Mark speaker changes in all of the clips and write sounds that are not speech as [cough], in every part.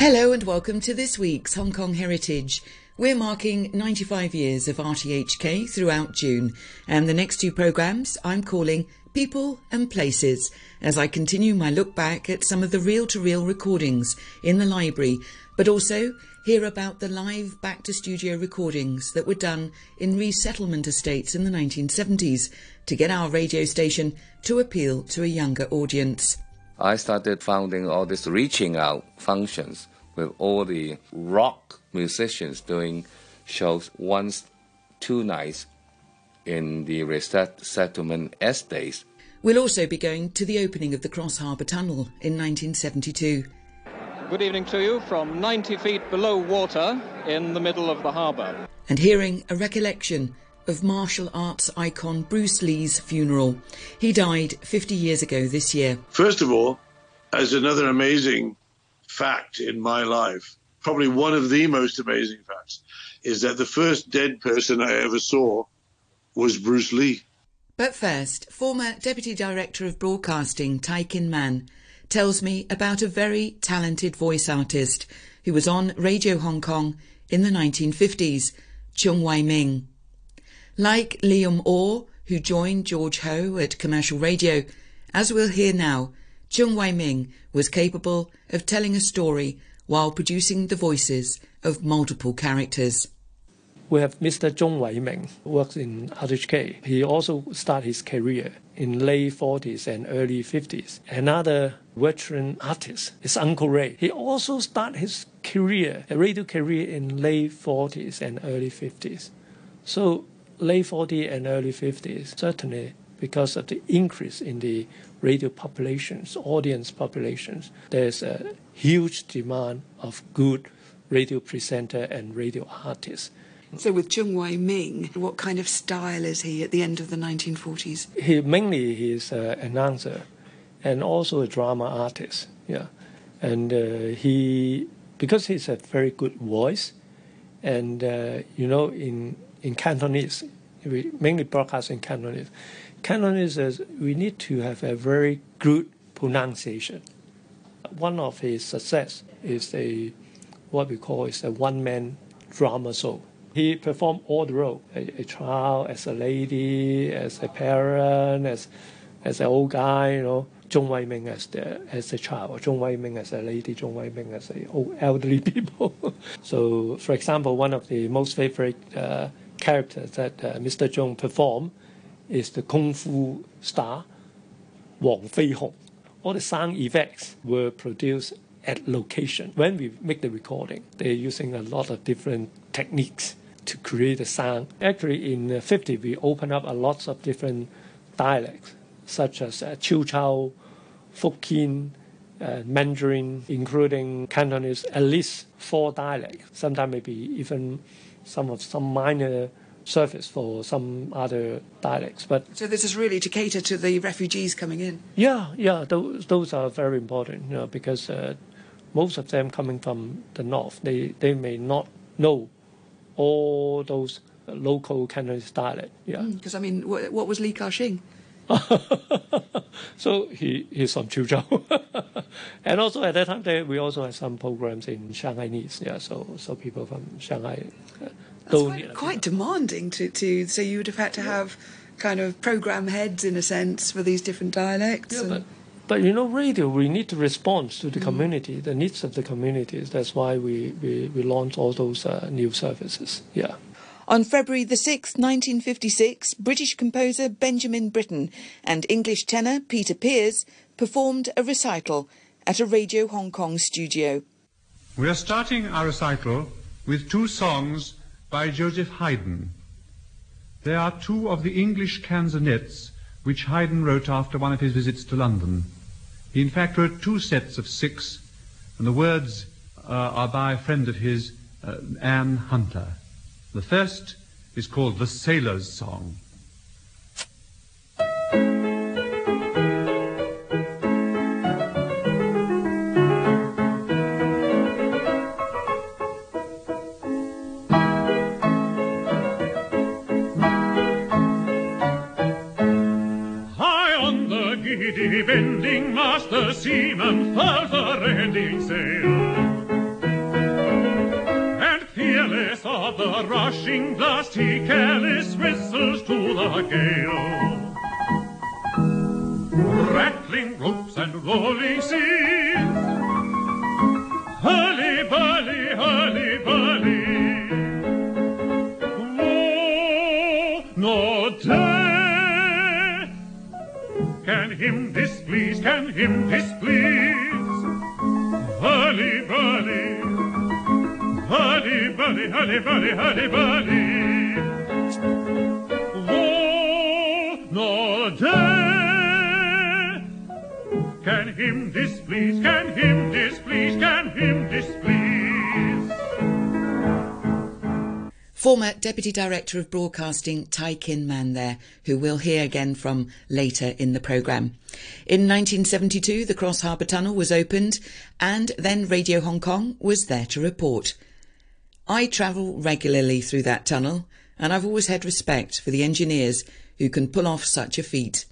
Speaker 1: Hello and welcome to this week's Hong Kong Heritage. We're marking 95 years of RTHK throughout June, and the next two programmes I'm calling People and Places as I continue my look back at some of the reel to reel recordings in the library, but also hear about the live back to studio recordings that were done in resettlement estates in the 1970s to get our radio station to appeal to a younger audience.
Speaker 2: I started founding all these reaching out functions with all the rock musicians doing shows once, two nights in the resettlement estates.
Speaker 1: We'll also be going to the opening of the Cross Harbour Tunnel in 1972.
Speaker 3: Good evening to you from 90 feet below water in the middle of the harbour.
Speaker 1: And hearing a recollection of martial arts icon Bruce Lee's funeral. He died 50 years ago this year.
Speaker 4: First of all, as another amazing fact in my life, probably one of the most amazing facts, is that the first dead person I ever saw was Bruce Lee.
Speaker 1: But first, former Deputy Director of Broadcasting Tai Kin Man tells me about a very talented voice artist who was on Radio Hong Kong in the 1950s, Chung Wai Ming. Like Liam Orr, who joined George Ho at commercial radio, as we'll hear now, Chung Wai Ming was capable of telling a story while producing the voices of multiple characters.
Speaker 5: We have Mr. Zhong Wei Ming, works in RTHK. He also started his career in late 40s and early 50s. Another veteran artist is Uncle Ray. He also started his career, a radio career in late 40s and early 50s. So late 40s and early 50s, certainly because of the increase in the radio populations, audience populations, there's a huge demand of good radio presenter and radio artists.
Speaker 6: So with Chung Wai Ming, what kind of style is he at the end of the 1940s?
Speaker 5: He mainly he's an announcer and also a drama artist. Yeah, and uh, he because he's a very good voice, and uh, you know in in Cantonese, we mainly broadcast in Cantonese. Cantonese says we need to have a very good pronunciation. One of his success is a what we call is a one man drama show. He performed all the role: a, a child, as a lady, as a parent, as as an old guy, you know. Zhong Wei Ming as the as a child, Zhong Wei Ming as a lady, Zhong Wei Ming as a old elderly [laughs] people. so, for example, one of the most favorite uh, characters that uh, Mr. Zhong performed is the Kung Fu star Wang Fei Hong. All the sound effects were produced at location. When we make the recording, they're using a lot of different techniques to create the sound. Actually, in the 50, we open up a lots of different dialects, such as uh, Chiu Chao, Fukien, uh, Mandarin, including Cantonese, at least four dialects. Sometimes maybe even some of some minor surface for some other dialects. But
Speaker 6: so this is really to cater to the refugees coming in.
Speaker 5: Yeah, yeah, those those are very important, you know, because uh, most of them coming from the north, they they may not know all those local Cantonese dialect. Yeah,
Speaker 6: because mm, I mean, what, what was Li Ka-shing? [laughs]
Speaker 5: so he he's from Chaozhou, [laughs] and also at that time there, we also had some programs in Shanghainese. Yeah, so so people from Shanghai. Uh,
Speaker 6: That's quite, quite demanding to, to so you would have had to have kind of program heads in a sense for these different dialects.
Speaker 5: Yeah, but, but you know, radio we need to respond to the mm. community, the needs of the communities. That's why we we, we launch all those uh, new services. Yeah.
Speaker 1: On February the 6th, 1956, British composer Benjamin Britten and English tenor Peter Pears performed a recital at a Radio Hong Kong studio.
Speaker 7: We are starting our recital with two songs by Joseph Haydn. They are two of the English canzonets which Haydn wrote after one of his visits to London. He in fact wrote two sets of six, and the words uh, are by a friend of his, uh, Anne Hunter. The first is called The Sailor's Song.
Speaker 8: Rushing blast he careless whistles to the gale. Rattling ropes and rolling seas, hurly burly, hurly burly. Oh, no day can him displease, can him displease. Can him displease, can him displease, can him displease.
Speaker 1: Former Deputy Director of Broadcasting Tai Kin Man there, who we'll hear again from later in the programme. In 1972, the Cross Harbour Tunnel was opened and then Radio Hong Kong was there to report. I travel regularly through that tunnel and I've always had respect for the engineers who can pull off such a feat.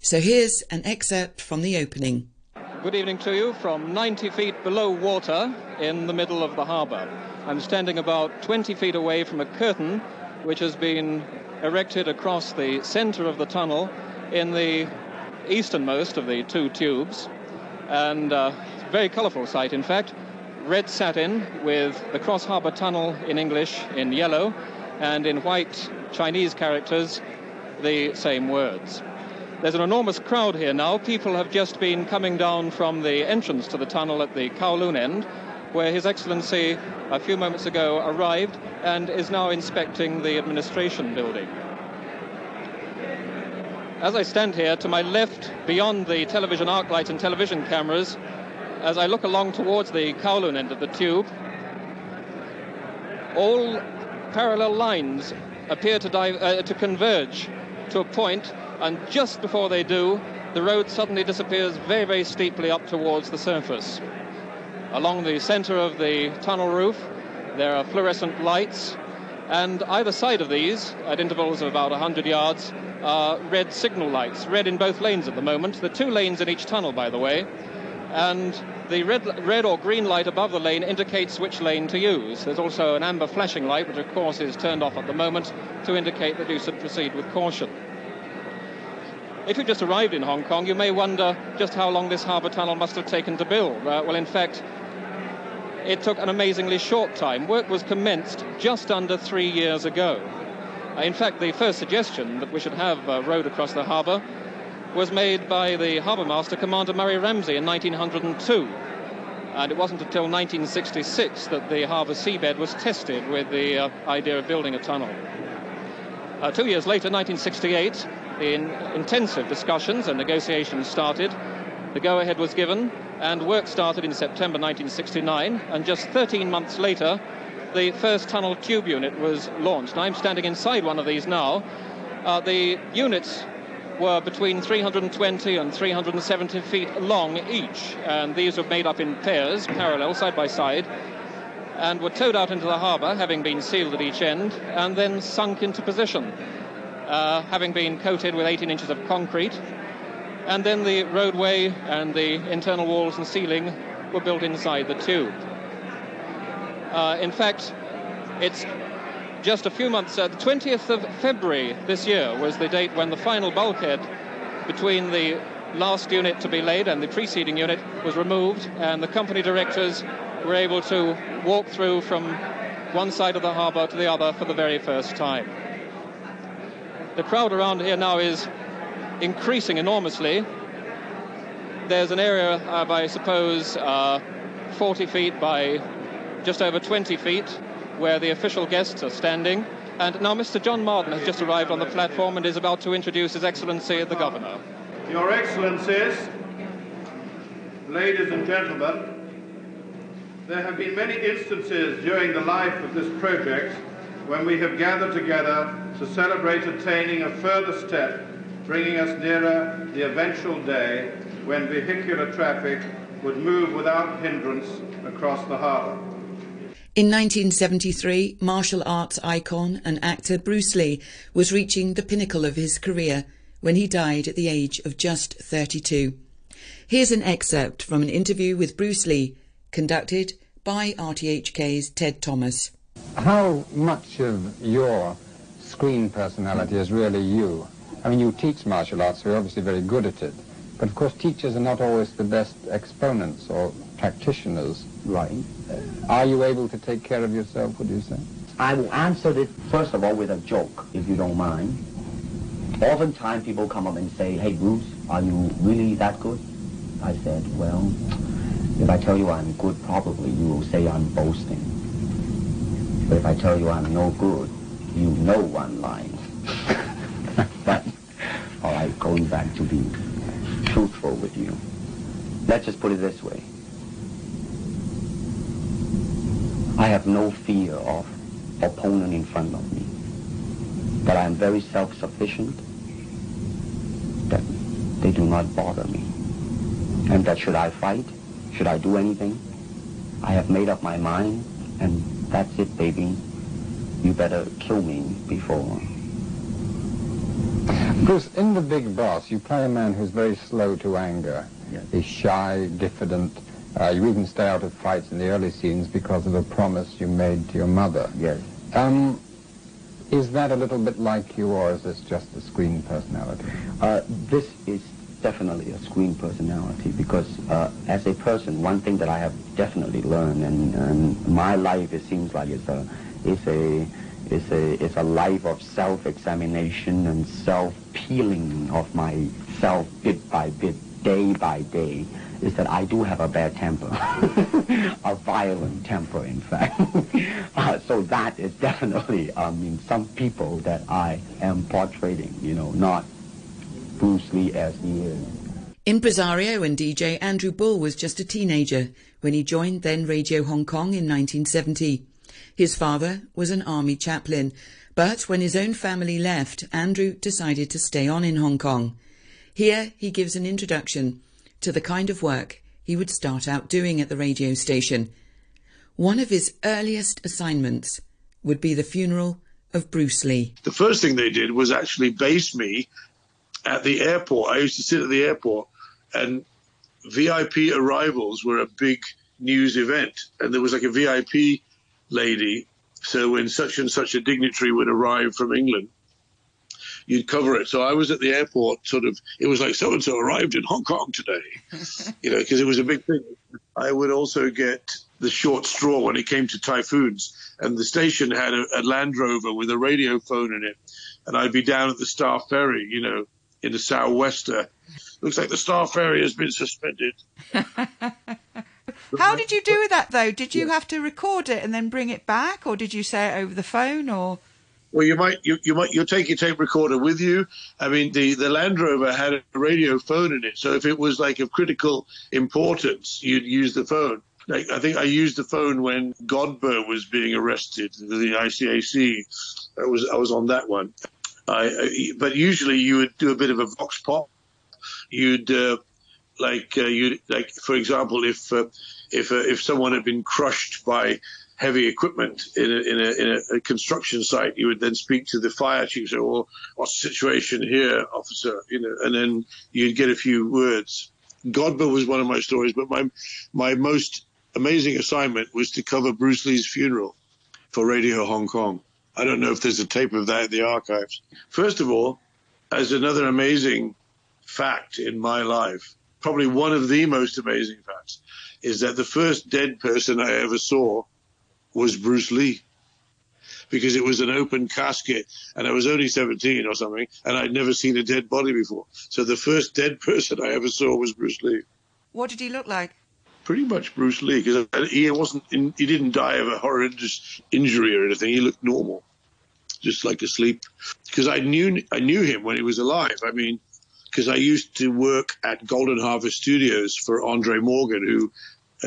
Speaker 1: So here's an excerpt from the opening.
Speaker 3: Good evening to you from 90 feet below water in the middle of the harbour. I'm standing about 20 feet away from a curtain which has been erected across the centre of the tunnel in the easternmost of the two tubes. And uh, very colourful sight, in fact. Red satin with the Cross Harbour Tunnel in English in yellow and in white Chinese characters the same words. There's an enormous crowd here now. People have just been coming down from the entrance to the tunnel at the Kowloon end, where His Excellency a few moments ago arrived and is now inspecting the administration building. As I stand here, to my left, beyond the television arc light and television cameras, as I look along towards the Kowloon end of the tube, all parallel lines appear to, dive, uh, to converge to a point, and just before they do, the road suddenly disappears very, very steeply up towards the surface. Along the center of the tunnel roof, there are fluorescent lights, and either side of these, at intervals of about 100 yards, are red signal lights, red in both lanes at the moment. Are two lanes in each tunnel, by the way, and the red, red or green light above the lane indicates which lane to use. There's also an amber flashing light, which of course is turned off at the moment to indicate that you should proceed with caution. If you've just arrived in Hong Kong, you may wonder just how long this harbour tunnel must have taken to build. Uh, well, in fact, it took an amazingly short time. Work was commenced just under three years ago. Uh, in fact, the first suggestion that we should have a road across the harbour was made by the harbour master, Commander Murray Ramsay, in 1902. And it wasn't until 1966 that the harbour seabed was tested with the uh, idea of building a tunnel. Uh, two years later, 1968, the in- intensive discussions and negotiations started. The go ahead was given, and work started in September 1969. And just 13 months later, the first tunnel tube unit was launched. I'm standing inside one of these now. Uh, the units were between 320 and 370 feet long each, and these were made up in pairs, parallel, side by side, and were towed out into the harbour, having been sealed at each end, and then sunk into position, uh, having been coated with 18 inches of concrete. And then the roadway and the internal walls and ceiling were built inside the tube. Uh, in fact, it's just a few months, uh, the 20th of February this year was the date when the final bulkhead between the last unit to be laid and the preceding unit was removed, and the company directors were able to walk through from one side of the harbour to the other for the very first time. The crowd around here now is increasing enormously. There's an area of, I suppose, uh, 40 feet by just over 20 feet where the official guests are standing. And now Mr. John Marden has just arrived on the platform and is about to introduce His Excellency the Governor.
Speaker 9: Your Excellencies, ladies and gentlemen, there have been many instances during the life of this project when we have gathered together to celebrate attaining a further step, bringing us nearer the eventual day when vehicular traffic would move without hindrance across the harbour.
Speaker 1: In 1973, martial arts icon and actor Bruce Lee was reaching the pinnacle of his career when he died at the age of just 32. Here's an excerpt from an interview with Bruce Lee conducted by RTHK's Ted Thomas.
Speaker 10: How much of your screen personality is really you? I mean, you teach martial arts, so you're obviously very good at it. But of course, teachers are not always the best exponents or practitioners.
Speaker 11: Right.
Speaker 10: Are you able to take care of yourself, would you say?
Speaker 11: I will answer it, first of all, with a joke, if you don't mind. Oftentimes people come up and say, hey, Bruce, are you really that good? I said, well, if I tell you I'm good, probably you will say I'm boasting. But if I tell you I'm no good, you know one line. [laughs] but, all right, going back to be truthful with you. Let's just put it this way. I have no fear of opponent in front of me. That I am very self-sufficient. That they do not bother me. And that should I fight, should I do anything, I have made up my mind, and that's it, baby. You better kill me before.
Speaker 10: Bruce, in The Big Boss, you play a man who's very slow to anger.
Speaker 11: Yes.
Speaker 10: He's shy, diffident. Uh, you even stay out of fights in the early scenes because of a promise you made to your mother.
Speaker 11: Yes.
Speaker 10: Um, is that a little bit like you, or is this just a screen personality?
Speaker 11: Uh, this is definitely a screen personality because uh, as a person, one thing that I have definitely learned, and, and my life, it seems like it's a, it's a, it's a, it's a life of self-examination and self-peeling of myself bit by bit, day by day, is that I do have a bad temper, [laughs] a violent temper, in fact. [laughs] uh, so that is definitely, I mean, some people that I am portraying, you know, not Bruce Lee as he is.
Speaker 1: Impresario and DJ Andrew Bull was just a teenager when he joined then Radio Hong Kong in 1970. His father was an army chaplain, but when his own family left, Andrew decided to stay on in Hong Kong. Here he gives an introduction to the kind of work he would start out doing at the radio station. One of his earliest assignments would be the funeral of Bruce Lee.
Speaker 4: The first thing they did was actually base me at the airport. I used to sit at the airport, and VIP arrivals were a big news event. And there was like a VIP lady. So when such and such a dignitary would arrive from England, you'd cover it. So I was at the airport, sort of, it was like so and so arrived in Hong Kong today, [laughs] you know, because it was a big thing. I would also get the short straw when it came to typhoons. And the station had a, a Land Rover with a radio phone in it. And I'd be down at the Star Ferry, you know, in the sou'wester. Looks like the Star Ferry has been suspended. [laughs]
Speaker 6: How did you do that though? Did you have to record it and then bring it back, or did you say it over the phone, or?
Speaker 4: Well, you might you, you might you'll take your tape recorder with you. I mean, the the Land Rover had a radio phone in it, so if it was like of critical importance, you'd use the phone. Like I think I used the phone when Godber was being arrested, the ICAC. I was I was on that one. I, I but usually you would do a bit of a vox pop. You'd uh, like uh, you like for example if uh, if uh, if someone had been crushed by heavy equipment in a, in, a, in a, construction site, you would then speak to the fire chief. Say, "Well, what's the situation here, officer?" You know, and then you'd get a few words. Godber was one of my stories, but my my most amazing assignment was to cover Bruce Lee's funeral for Radio Hong Kong. I don't know if there's a tape of that in the archives. First of all, as another amazing fact in my life, probably one of the most amazing facts, is that the first dead person I ever saw was Bruce Lee. Because it was an open casket and I was only 17 or something and I'd never seen a dead body before. So the first dead person I ever saw was Bruce Lee.
Speaker 6: What did he look like?
Speaker 4: Pretty much Bruce Lee because he wasn't in, he didn't die of a horrendous injury or anything. He looked normal, just like asleep. Because I knew I knew him when he was alive. I mean, because I used to work at Golden Harvest Studios for Andre Morgan, who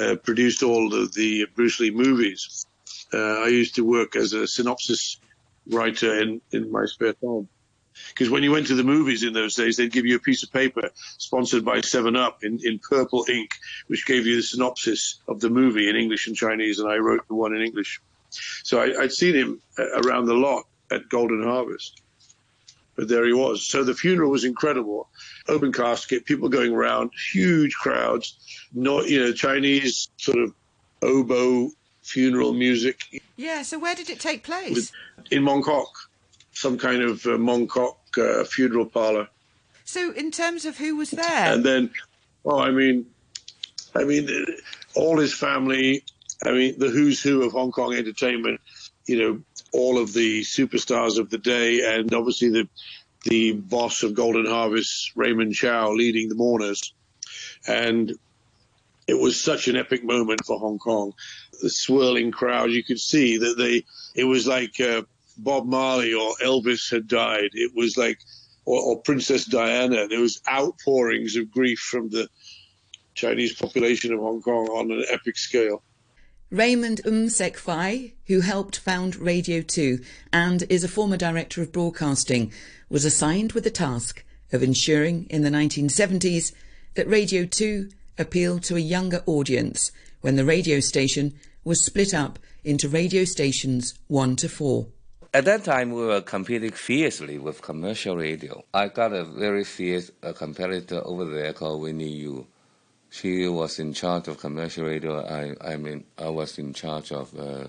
Speaker 4: uh, produced all of the Bruce Lee movies. Uh, I used to work as a synopsis writer in, in my spare time. Because when you went to the movies in those days, they'd give you a piece of paper sponsored by Seven Up in, in purple ink, which gave you the synopsis of the movie in English and Chinese, and I wrote the one in English. So I, would seen him around the lot at Golden Harvest but there he was. So the funeral was incredible. Open casket, people going around, huge crowds, not you know Chinese sort of oboe funeral music.
Speaker 6: Yeah, so where did it take place?
Speaker 4: With, in Mongkok, some kind of uh, Mongkok uh, funeral parlor.
Speaker 6: So, in terms of who was there,
Speaker 4: and then, oh, I mean, I mean, all his family. I mean, the who's who of Hong Kong entertainment. You know, all of the superstars of the day, and obviously the the boss of Golden Harvest, Raymond Chow, leading the mourners, and it was such an epic moment for Hong Kong. The swirling crowd, you could see that they. It was like uh, Bob Marley or Elvis had died. It was like, or, or Princess Diana. There was outpourings of grief from the Chinese population of Hong Kong on an epic scale.
Speaker 1: Raymond Um Sek Fai, who helped found Radio 2 and is a former director of broadcasting, was assigned with the task of ensuring in the 1970s that Radio 2 appealed to a younger audience when the radio station was split up into radio stations 1 to 4.
Speaker 2: At that time, we were competing fiercely with commercial radio. I got a very fierce uh, competitor over there called Winnie Yu she was in charge of commercial radio. I, I mean, I was in charge of uh,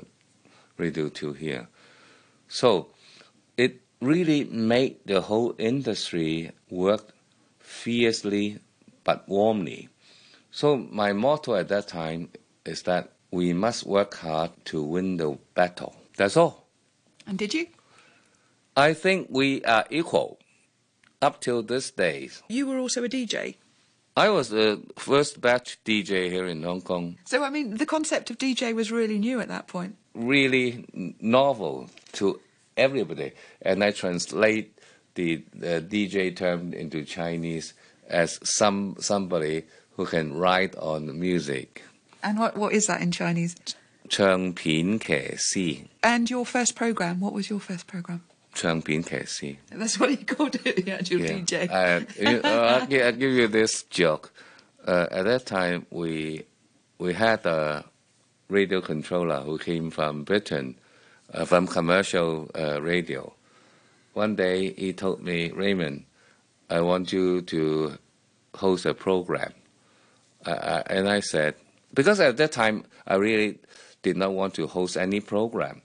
Speaker 2: Radio 2 here. So it really made the whole industry work fiercely but warmly. So my motto at that time is that we must work hard to win the battle. That's all.
Speaker 6: And did you?
Speaker 2: I think we are equal up till this day.
Speaker 6: You were also a DJ?
Speaker 2: I was the first batch DJ here in Hong Kong.
Speaker 6: So, I mean, the concept of DJ was really new at that point.
Speaker 2: Really novel to everybody. And I translate the, the DJ term into Chinese as some somebody who can write on music.
Speaker 6: And what, what is that in Chinese?
Speaker 2: Cheng Pin Ke Si.
Speaker 6: And your first program, what was your first program?
Speaker 2: Cheng Pin Ke Si.
Speaker 6: That's what he called it, the actual
Speaker 2: yeah.
Speaker 6: DJ.
Speaker 2: I, uh, uh I'll, give you this joke. Uh, at that time, we we had a radio controller who came from Britain, uh, from commercial uh, radio. One day, he told me, Raymond, I want you to host a program. Uh, and I said, because at that time, I really did not want to host any program.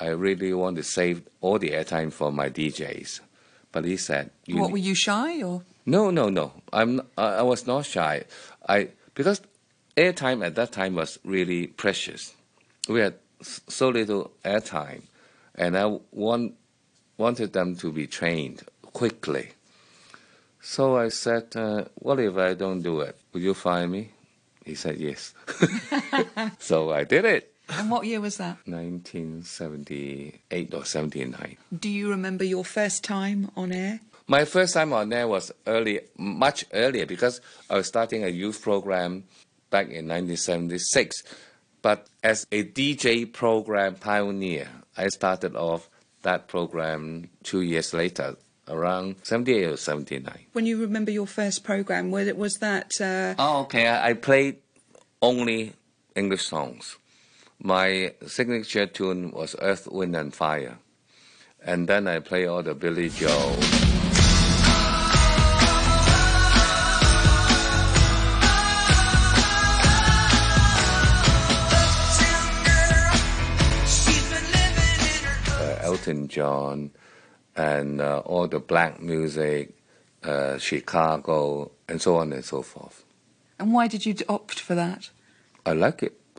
Speaker 2: I really want to save all the airtime for my DJs. But he said, you
Speaker 6: what, were you shy or?
Speaker 2: no, no, no. I'm. I was not shy. I because airtime at that time was really precious. We had so little airtime, and I want wanted them to be trained quickly. So I said, uh, "What if I don't do it? Will you fire me?" He said, "Yes." [laughs] [laughs] so I did it.
Speaker 6: And what year was that?
Speaker 2: 1978 or 79.
Speaker 6: Do you remember your first time on air?
Speaker 2: My first time on air was early, much earlier, because I was starting a youth program back in 1976. But as a DJ program pioneer, I started off that program two years later, around 78 or 79.
Speaker 6: When you remember your first program, was it was that? Uh,
Speaker 2: Oh, okay. I, I played only English songs. My signature tune was Earth, Wind, and Fire. And then I play all the Billy Joel. uh, Elton John and uh, all the black music, uh, Chicago, and so on and so forth.
Speaker 6: and why did you opt for that?
Speaker 2: I like it. [laughs]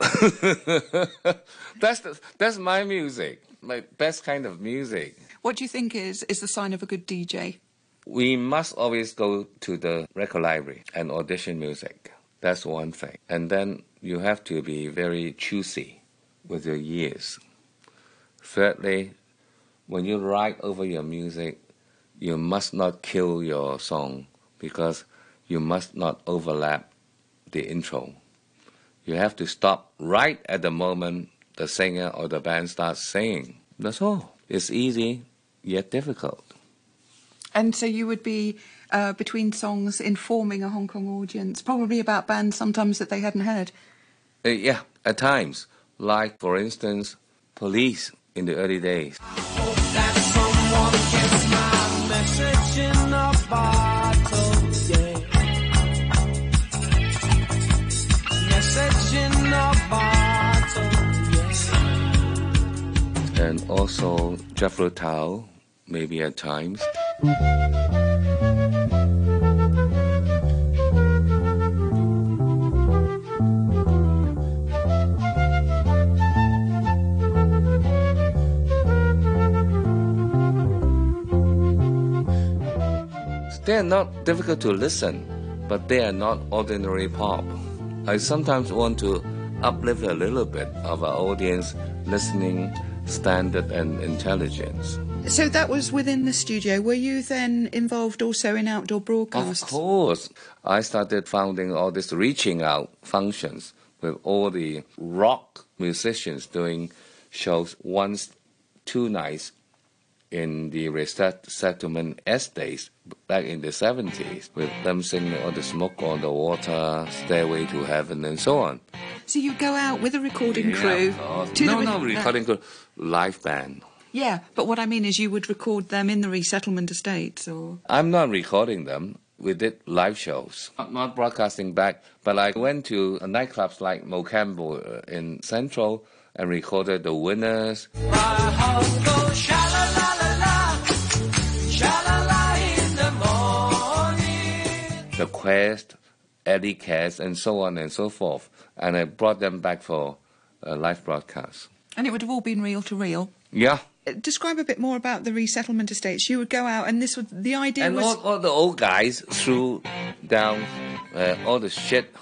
Speaker 2: that's the, that's my music, my best kind of music.
Speaker 6: What do you think is is the sign of a good DJ?
Speaker 2: We must always go to the record library and audition music. That's one thing. And then you have to be very choosy with your ears. Thirdly, when you write over your music, you must not kill your song because you must not overlap the intro. You have to stop right at the moment the singer or the band starts singing. That's all. It's easy, yet difficult.
Speaker 6: And so you would be uh, between songs informing a Hong Kong audience, probably about bands sometimes that they hadn't heard.
Speaker 2: Uh, yeah, at times. Like, for instance, police in the early days. And also Jethro Tull, maybe at times. They are not difficult to listen, but they are not ordinary pop. I sometimes want to uplift a little bit of our audience listening standard and intelligence.
Speaker 6: So that was within the studio. Were you then involved also in outdoor broadcasts?
Speaker 2: Of course. I started founding all these reaching out functions with all the rock musicians doing shows once two nights in the resettlement estates back in the 70s with them singing all the smoke on the water, Stairway to Heaven, and so on.
Speaker 6: So you go out with a recording
Speaker 2: Yeah,
Speaker 6: crew
Speaker 2: of
Speaker 6: to
Speaker 2: no,
Speaker 6: the
Speaker 2: no, recording crew, live band.
Speaker 6: Yeah, but what I mean is you would record them in the resettlement estates or
Speaker 2: I'm not recording them. We did live shows, not, not broadcasting back. But I went to nightclubs like Mocambo uh, in Central and recorded the winners. The Quest, Eddie Cass, and so on and so forth. And I brought them back for a live broadcast.
Speaker 6: and it would have all been reel to reel.
Speaker 2: Yeah.
Speaker 6: Uh, Describe a bit more about the resettlement estates. You would go out and this was the idea
Speaker 2: And
Speaker 6: was
Speaker 2: all, all the old guys threw down uh, all the shit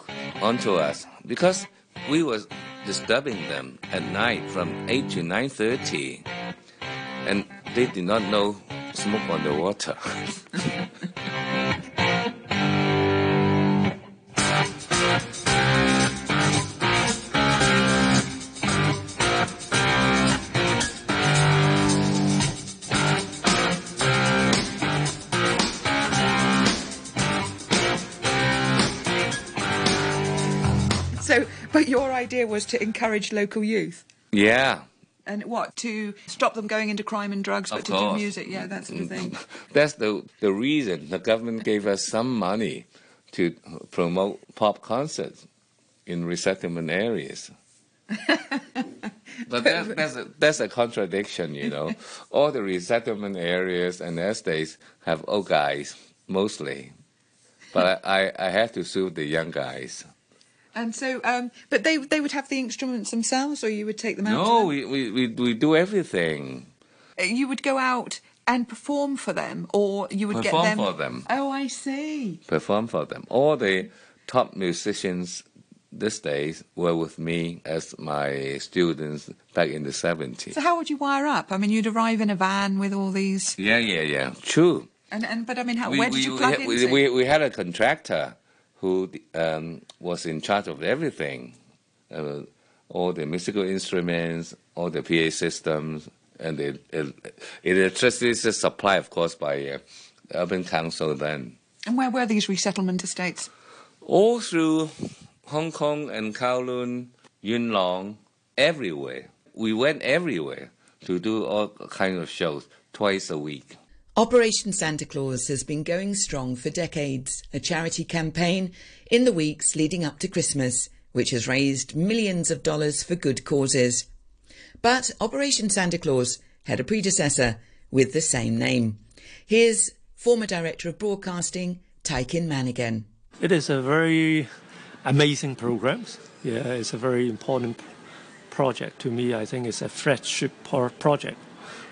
Speaker 2: onto us because we was disturbing them at night from 8 to 9.30 and they did not know smoke on the water. [laughs]
Speaker 6: idea was to encourage local youth.
Speaker 2: yeah.
Speaker 6: And what to stop them going into crime and drugs, but to do music, yeah, that sort of thing. [laughs]
Speaker 2: That's the, the reason the government gave us some money to promote pop concerts in resettlement areas. [laughs] but that's, that's, a, that's a contradiction, you know. [laughs] All the resettlement areas and estates have old guys, mostly. But I, I, I have to suit the young guys.
Speaker 6: And so, um, but they they would have the instruments themselves, or you would take them out.
Speaker 2: No,
Speaker 6: them?
Speaker 2: we, we, we, we do everything.
Speaker 6: Uh, you would go out and perform for them, or you would
Speaker 2: Perform
Speaker 6: get them.
Speaker 2: for them.
Speaker 6: Oh, I see.
Speaker 2: perform for them. All the top musicians these days were with me as my students back in the 70s.
Speaker 6: So how would you wire up? I mean, you'd arrive in a van with all these,
Speaker 2: Yeah, yeah, yeah. True.
Speaker 6: and, and but I mean, how,
Speaker 2: we,
Speaker 6: where
Speaker 2: we,
Speaker 6: did you
Speaker 2: we
Speaker 6: plug
Speaker 2: we,
Speaker 6: into?
Speaker 2: we, we had a contractor who um, was in charge of everything uh, all the musical instruments, all the PA systems, and the el- electricity supply, of course, by uh, Urban Council then.
Speaker 6: and where were these resettlement estates?
Speaker 2: all through Hong Kong and Kowloon, Yuen Long, everywhere. We went everywhere to do all kinds of shows twice a week.
Speaker 1: Operation Santa Claus has been going strong for decades, a charity campaign in the weeks leading up to Christmas, which has raised millions of dollars for good causes. But Operation Santa Claus had a predecessor with the same name. Here's former Director of Broadcasting, Tai Kin Man again.
Speaker 5: It is a very amazing program. Yeah, it's a very important project to me. I think it's a flagship project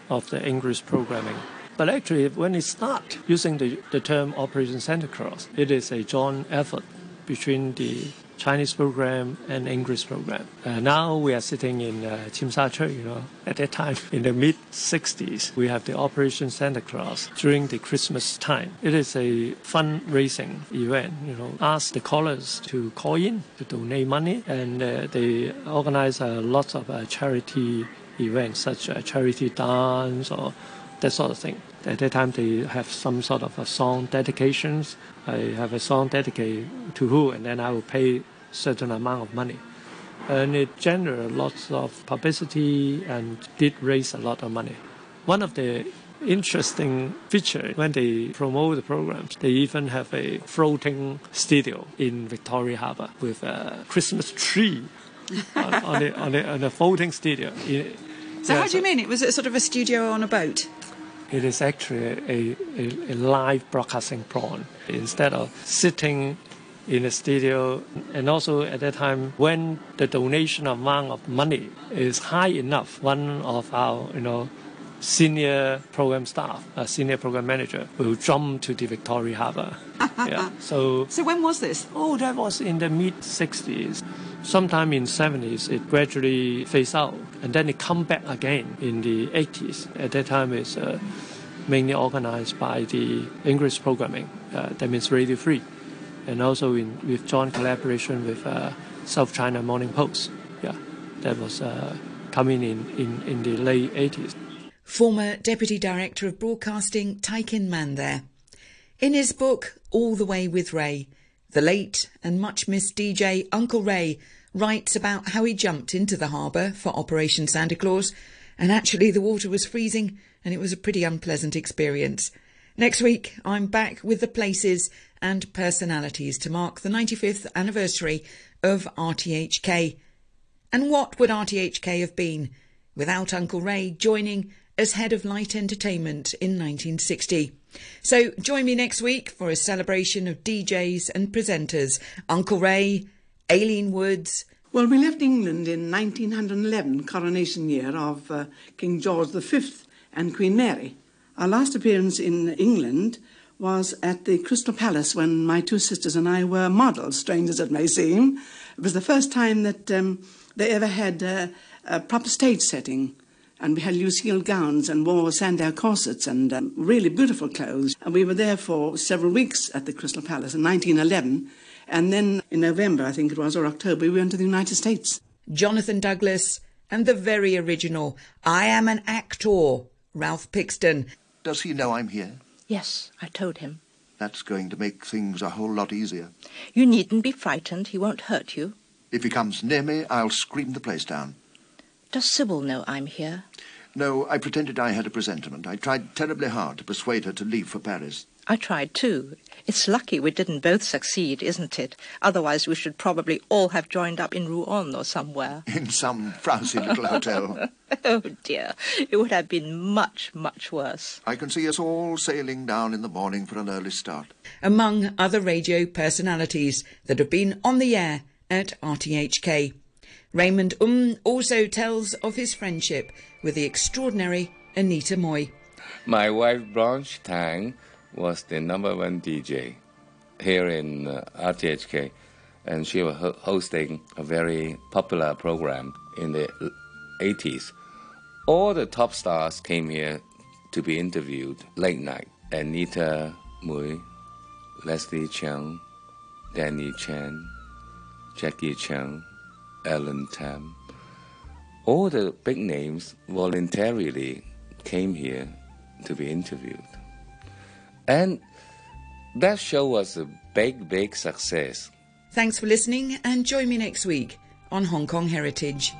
Speaker 5: of the English programming. But actually, when it started using the, the term Operation Santa Claus, it is a joint effort between the Chinese program and English program. Uh, now we are sitting in uh, Sha you know. At that time, in the mid 60s, we have the Operation Santa Claus during the Christmas time. It is a fundraising event, you know. Ask the callers to call in to donate money, and uh, they organize uh, lots of uh, charity events, such as charity dance or that sort of thing. At that time, they have some sort of a song dedications. I have a song dedicated to who, and then I will pay certain amount of money. And it generated lots of publicity and did raise a lot of money. One of the interesting feature when they promote the programs, they even have a floating studio in Victoria Harbour with a Christmas tree on, on, the, on, the, on the floating studio.
Speaker 6: So
Speaker 5: Yeah,
Speaker 6: how do you mean? It was a sort of a studio on a boat?
Speaker 5: It is actually a, a, a live broadcasting program instead of sitting in a studio. And also at that time, when the donation amount of money is high enough, one of our you know senior program staff, a senior program manager, will jump to the Victoria Harbour. [laughs] yeah. So
Speaker 6: So when was this?
Speaker 5: Oh, that was in the mid 60s. Sometime in 70s, it gradually phased out, and then it come back again in the 80s. At that time, it's uh, mainly organized by the English programming, uh, that means Radio 3, and also in with joint collaboration with uh, South China Morning Post. Yeah, that was uh, coming in, in, in the late 80s.
Speaker 1: Former Deputy Director of Broadcasting Tai Kin Man there. In his book All the Way with Ray, the late and much missed DJ Uncle Ray writes about how he jumped into the harbour for Operation Santa Claus and actually the water was freezing and it was a pretty unpleasant experience. Next week I'm back with the places and personalities to mark the 95th anniversary of RTHK. And what would RTHK have been without Uncle Ray joining as head of light entertainment in 1960? So join me next week for a celebration of DJs and presenters. Uncle Ray, Aileen Woods.
Speaker 12: Well, we left England in 1911, coronation year of uh, King George V and Queen Mary. Our last appearance in England was at the Crystal Palace when my two sisters and I were models, strange as it may seem. It was the first time that um, they ever had uh, a proper stage setting. And we had Lucile gowns and wore Sandow corsets and um, really beautiful clothes. And we were there for several weeks at the Crystal Palace in 1911. And then in November, I think it was, or October, we went to the United States.
Speaker 1: Jonathan Douglas, and the very original I Am an Actor, Ralph Pixton.
Speaker 13: Does he know I'm here?
Speaker 14: Yes, I told him.
Speaker 13: That's going to make things a whole lot easier.
Speaker 14: You needn't be frightened. He won't hurt you.
Speaker 13: If he comes near me, I'll scream the place down.
Speaker 14: Does Sybil know I'm here?
Speaker 13: No, I pretended I had a presentiment. I tried terribly hard to persuade her to leave for Paris.
Speaker 14: I tried too. It's lucky we didn't both succeed, isn't it? Otherwise, we should probably all have joined up in Rouen or somewhere. [laughs]
Speaker 13: In some frowsy little hotel. [laughs]
Speaker 14: oh dear, it would have been much, much worse.
Speaker 13: I can see us all sailing down in the morning for an early start.
Speaker 1: Among other radio personalities that have been on the air at RTHK. Raymond Um also tells of his friendship with the extraordinary Anita Moy.
Speaker 2: My wife Blanche Tang was the number one DJ here in uh, RTHK, and she was ho- hosting a very popular program in the 80s. All the top stars came here to be interviewed late night. Anita Mui, Leslie Cheung, Danny Chan, Jackie Cheung, Alan Tam. All the big names voluntarily came here to be interviewed. And that show was a big, big success.
Speaker 1: Thanks for listening and join me next week on Hong Kong Heritage.